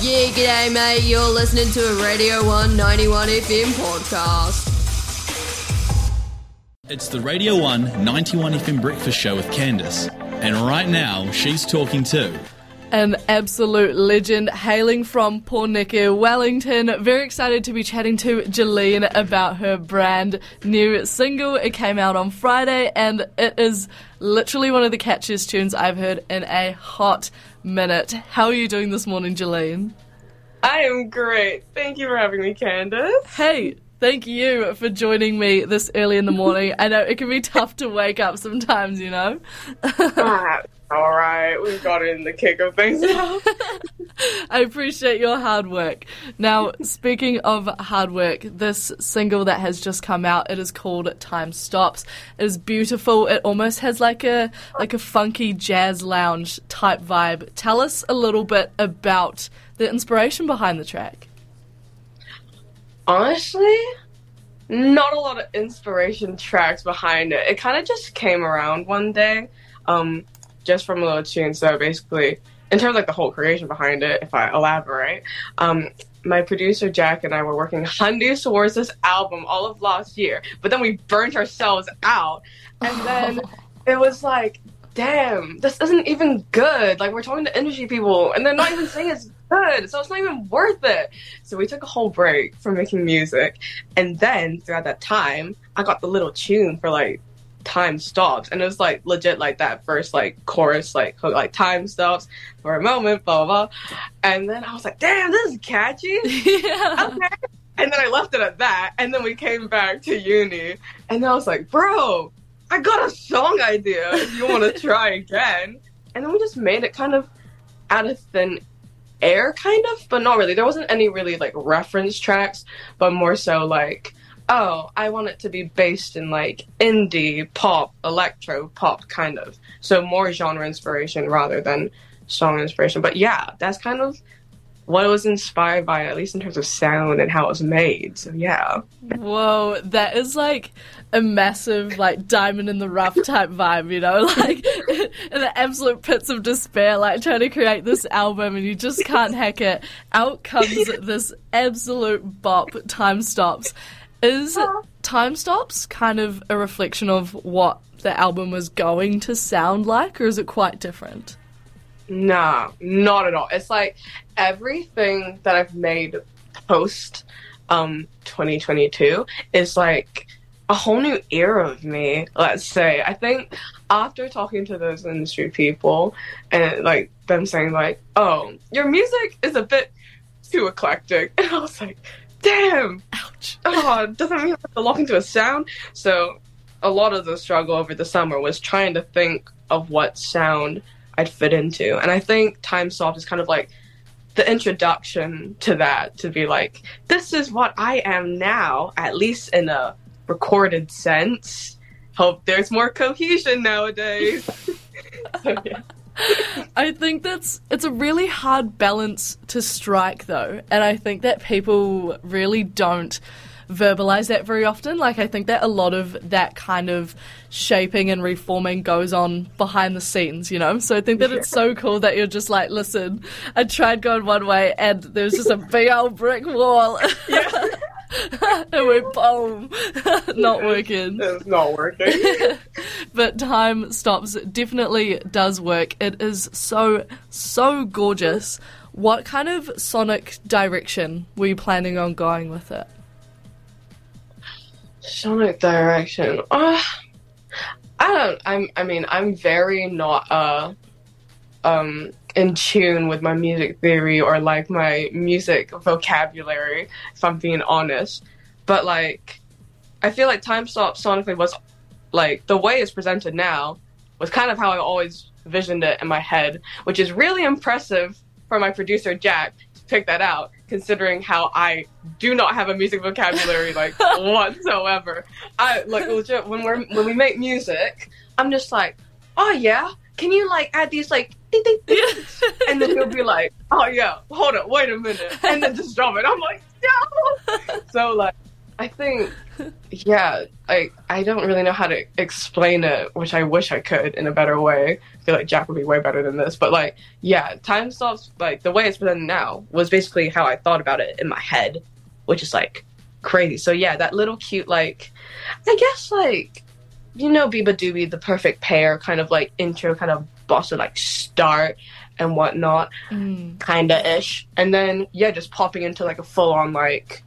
Yeah, g'day, mate. You're listening to a Radio 191 FM podcast. It's the Radio 1 91 FM Breakfast Show with Candice. And right now, she's talking to. An absolute legend hailing from Pornicka, Wellington. Very excited to be chatting to Jeline about her brand new single. It came out on Friday and it is literally one of the catchiest tunes I've heard in a hot minute. How are you doing this morning, Jeline? I am great. Thank you for having me, Candice. Hey, thank you for joining me this early in the morning. I know it can be tough to wake up sometimes, you know. Ah, All right, we've got in the kick of things now. I appreciate your hard work. Now, speaking of hard work, this single that has just come out, it is called Time Stops. It is beautiful. It almost has like a like a funky jazz lounge type vibe. Tell us a little bit about the inspiration behind the track. Honestly, not a lot of inspiration tracks behind it. It kind of just came around one day, um, just from a little tune. So basically, in terms of like the whole creation behind it, if I elaborate, um, my producer Jack and I were working hundies towards this album all of last year, but then we burnt ourselves out, and then it was like, damn, this isn't even good. Like we're talking to industry people, and they're not even saying it's good, so it's not even worth it. So we took a whole break from making music, and then throughout that time, I got the little tune for like time stops. And it was like legit like that first like chorus like hook like time stops for a moment blah blah blah. And then i was like damn this is catchy. Yeah. okay. And then i left it at that. And then we came back to uni. And i was like bro i got a song idea if you want to try again. And then we just made it kind of out of thin air kind of but not really. There wasn't any really like reference tracks but more so like oh, I want it to be based in like indie, pop, electro, pop kind of. So more genre inspiration rather than song inspiration. But yeah, that's kind of what it was inspired by, at least in terms of sound and how it was made. So yeah. Whoa, that is like a massive like diamond in the rough type vibe, you know, like in the absolute pits of despair, like trying to create this album and you just can't hack it. Out comes this absolute bop, time stops. Is Time Stops kind of a reflection of what the album was going to sound like, or is it quite different? Nah, not at all. It's like everything that I've made post um 2022 is like a whole new era of me, let's say. I think after talking to those industry people and like them saying like, "Oh, your music is a bit too eclectic." And I was like, damn, ouch. oh, doesn't mean I have to lock into a sound. So a lot of the struggle over the summer was trying to think of what sound I'd fit into. And I think Time Stops is kind of like the introduction to that, to be like, this is what I am now, at least in a recorded sense. Hope there's more cohesion nowadays. so. I think that's it's a really hard balance to strike though, and I think that people really don't verbalize that very often. Like I think that a lot of that kind of shaping and reforming goes on behind the scenes, you know? So I think that it's so cool that you're just like, listen, I tried going one way and there's just a big old brick wall. And we boom, not working. It's not working. but time stops definitely does work. It is so so gorgeous. What kind of sonic direction were you planning on going with it? Sonic direction. Uh, I don't. I'm. I mean, I'm very not uh, um, in tune with my music theory or like my music vocabulary. If I'm being honest, but like, I feel like Time Stop sonically was like the way it's presented now was kind of how I always visioned it in my head, which is really impressive for my producer Jack to pick that out, considering how I do not have a music vocabulary like whatsoever. I like legit when we're when we make music, I'm just like, oh yeah, can you like add these like ding, ding, ding? and then he'll be like, oh yeah, hold on, wait a minute, and then just drop it. I'm like, no. so like I think, yeah, like I don't really know how to explain it, which I wish I could in a better way. I feel like Jack would be way better than this, but like, yeah, time stops. Like the way it's presented now was basically how I thought about it in my head, which is like crazy. So yeah, that little cute, like, I guess like, you know, Biba Doobie, the perfect pair, kind of like intro, kind of bossa like start and whatnot, Mm. kinda ish, and then yeah, just popping into like a full on like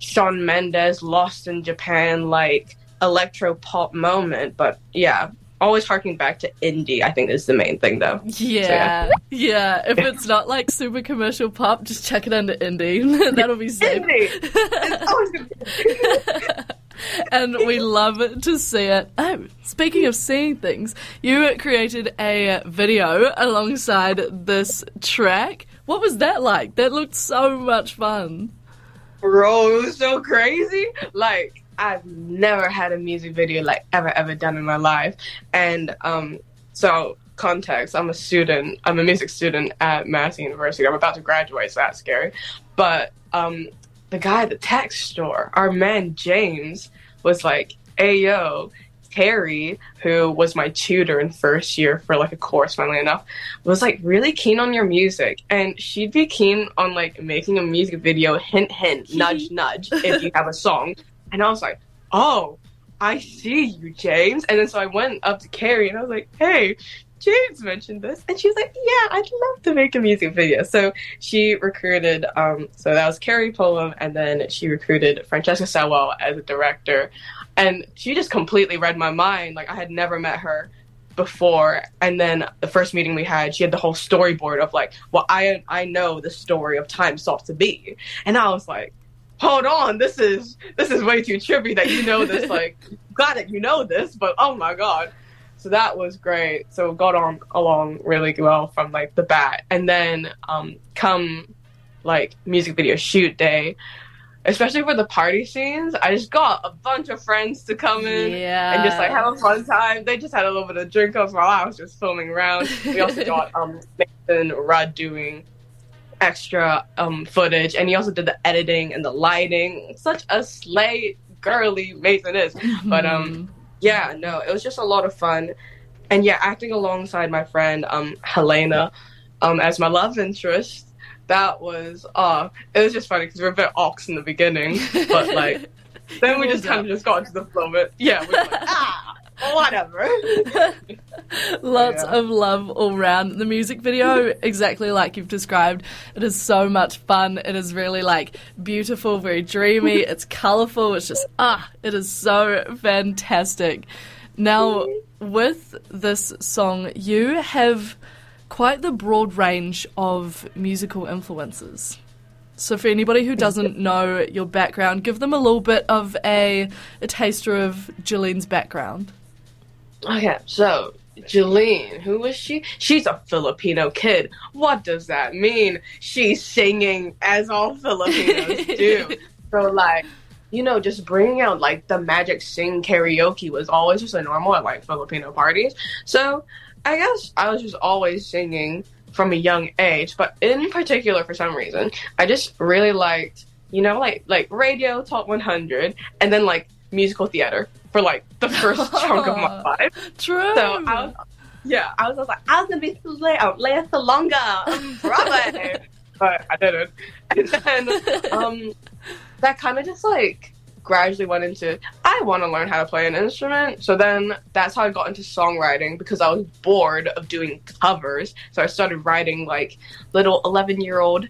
Shawn Mendes, Lost in Japan, like electro pop moment. But yeah, always harking back to indie. I think is the main thing though. Yeah, yeah. If it's not like super commercial pop, just check it under indie. That'll be safe. Indie. It's always gonna be- and we love to see it. Oh, speaking of seeing things, you created a video alongside this track. What was that like? That looked so much fun. Bro, it was so crazy. Like I've never had a music video like ever ever done in my life, and um, so context. I'm a student. I'm a music student at Massey University. I'm about to graduate, so that's scary. But um, the guy at the tech store, our man James, was like, "Hey yo." Carrie, who was my tutor in first year for like a course, funnily enough, was like really keen on your music, and she'd be keen on like making a music video. Hint, hint, nudge, nudge. If you have a song, and I was like, oh, I see you, James. And then so I went up to Carrie and I was like, hey, James mentioned this, and she was like, yeah, I'd love to make a music video. So she recruited, um, so that was Carrie Pullum, and then she recruited Francesca Sewell as a director, and she just completely read my mind. Like I had never met her before and then the first meeting we had she had the whole storyboard of like well i i know the story of Time Stops to be and i was like hold on this is this is way too trippy that you know this like got it you know this but oh my god so that was great so got on along really well from like the bat and then um come like music video shoot day especially for the party scenes i just got a bunch of friends to come in Yeah. and just like have a fun time. They just had a little bit of drink up while I was just filming around. We also got um Nathan Rudd doing extra um footage, and he also did the editing and the lighting. Such a slay girly Mason is. But um yeah, no, it was just a lot of fun. And yeah, acting alongside my friend um Helena um as my love interest. That was uh it was just funny because we were a bit ox in the beginning, but like then we just kind of just got into the flow of it. Yeah, we were like, ah, whatever. Lots Yeah. of love all round. The music video, exactly like you've described, it is so much fun. It is really like beautiful, very dreamy. It's colorful. It's just ah, it is so fantastic. Now, with this song, you have quite the broad range of musical influences. So, for anybody who doesn't know your background, give them a little bit of a, a taster of Jeline's background. Okay, so Jeline, who is she? She's a Filipino kid. What does that mean? She's singing as all Filipinos do. so, like, you know, just bringing out like the magic sing karaoke was always just a normal at like Filipino parties. So, I guess I was just always singing from a young age, but in particular, for some reason, I just really liked, you know, like like radio top 100, and then like musical theater for like the first chunk of my life. True. So I was, yeah, I was, I was like, I was gonna be Lea, Lea Salonga on Broadway, but I didn't. And then um, that kind of just like gradually went into I want to learn how to play an instrument. So then that's how I got into songwriting because I was bored of doing covers. So I started writing like little eleven year old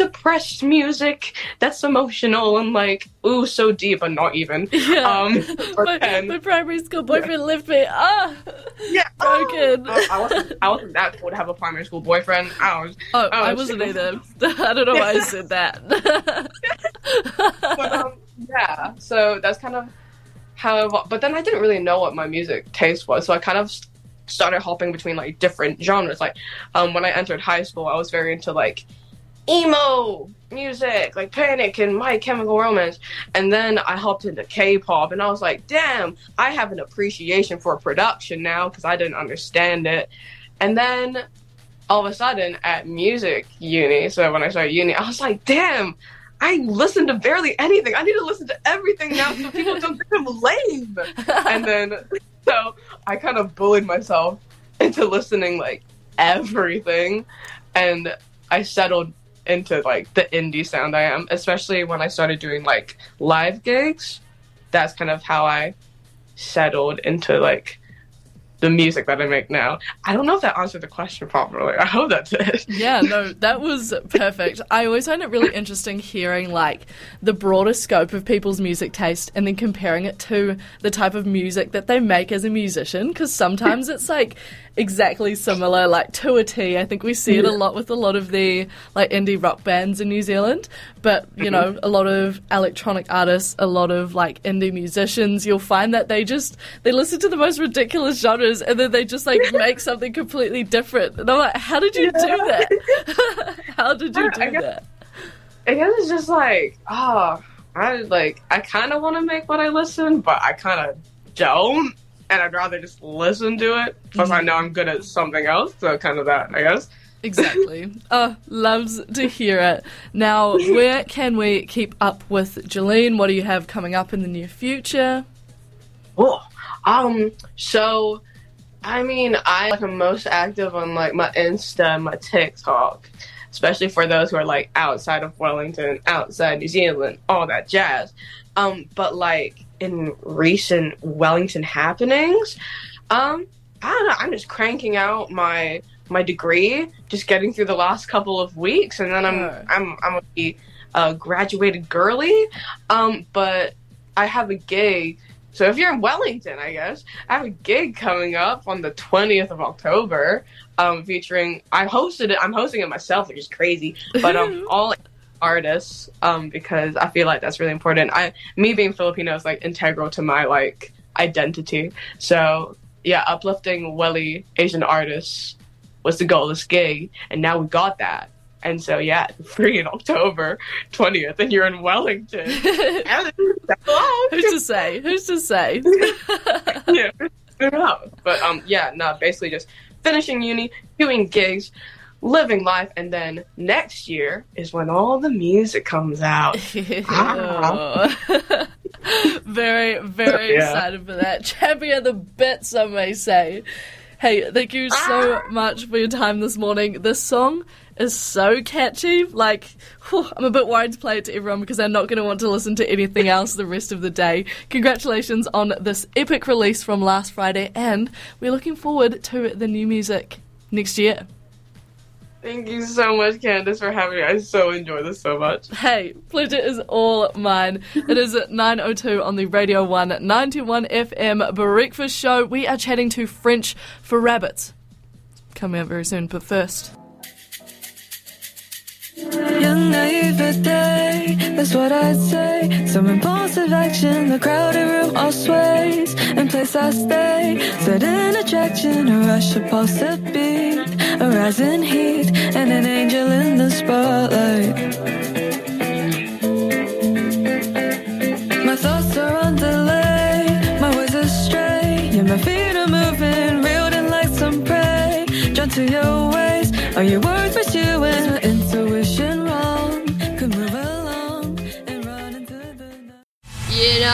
depressed music that's emotional and like ooh so deep but not even Yeah. um or my, 10. my primary school boyfriend left me. Ah, yeah broken. Oh, I wasn't. I wasn't that cool to have a primary school boyfriend. I was. Oh, I wasn't either. I don't know why I said that. But um, yeah. So that's kind of how. But then I didn't really know what my music taste was, so I kind of started hopping between like different genres. Like, um, when I entered high school, I was very into like emo music, like Panic and My Chemical Romance. And then I hopped into K-pop, and I was like, damn, I have an appreciation for production now because I didn't understand it. And then all of a sudden at music uni, so when I started uni, I was like, damn, I listen to barely anything. I need to listen to everything now so people don't think I'm lame. and then, so I kind of bullied myself into listening like everything. And I settled into like the indie sound I am, especially when I started doing like live gigs. That's kind of how I settled into like the music that I make now. I don't know if that answered the question properly. I hope that's it. Yeah, no, that was perfect. I always find it really interesting hearing like the broader scope of people's music taste and then comparing it to the type of music that they make as a musician because sometimes it's like exactly similar, like to a T. I think we see it a lot with a lot of the like indie rock bands in New Zealand, but you mm-hmm. know, a lot of electronic artists, a lot of like indie musicians, you'll find that they just they listen to the most ridiculous genres and then they just like make something completely different. And I'm like, how did you do that? how did you I do guess- that? I guess it's just like, oh, I like, I kind of want to make what I listen, but I kind of don't, and I'd rather just listen to it. Plus, I know I'm good at something else, so kind of that, I guess. Exactly. Oh, loves to hear it. Now, where can we keep up with Jeline? What do you have coming up in the near future? Oh, um, so, I mean, I like am most active on like my Insta and my TikTok, especially for those who are like outside of Wellington, outside New Zealand, all that jazz. Um, but like in recent Wellington happenings, um, I don't know. I'm just cranking out my my degree, just getting through the last couple of weeks, and then I'm Sure. I'm I'm gonna be a graduated girly. Um, but I have a gig. So if you're in Wellington, I guess I have a gig coming up on the 20th of October, um, featuring. I hosted it. I'm hosting it myself, which is crazy. But um, all artists, um, because I feel like that's really important. I, me being Filipino is like integral to my like identity. So yeah, uplifting Welly Asian artists was the goal of this gig, and now we got that. And so yeah, free in October 20th, and you're in Wellington. And that's long. Who's to say? Who's to say? yeah. But um, yeah, no, basically just finishing uni, doing gigs, living life, and then next year is when all the music comes out. very, very Yeah. excited for that. Champion the bit, some may say. Hey, thank you so ah! much for your time this morning. This song is so catchy. Like, whew, I'm a bit worried to play it to everyone because they're not going to want to listen to anything else the rest of the day. Congratulations on this epic release from last Friday, and we're looking forward to the new music next year. Thank you so much, Candice, for having me. I so enjoy this so much. Hey, pleasure is all mine. it is 9.02 on the Radio 1 91 FM Breakfast Show. We are chatting to French for Rabbits. Coming up very soon, but first. Young naivete, that's what I'd say. Some impulsive action, the crowded room all sways. And place I stay, sudden attraction, a rush, a pulsive beat, a rising heat, and an angel in the spotlight.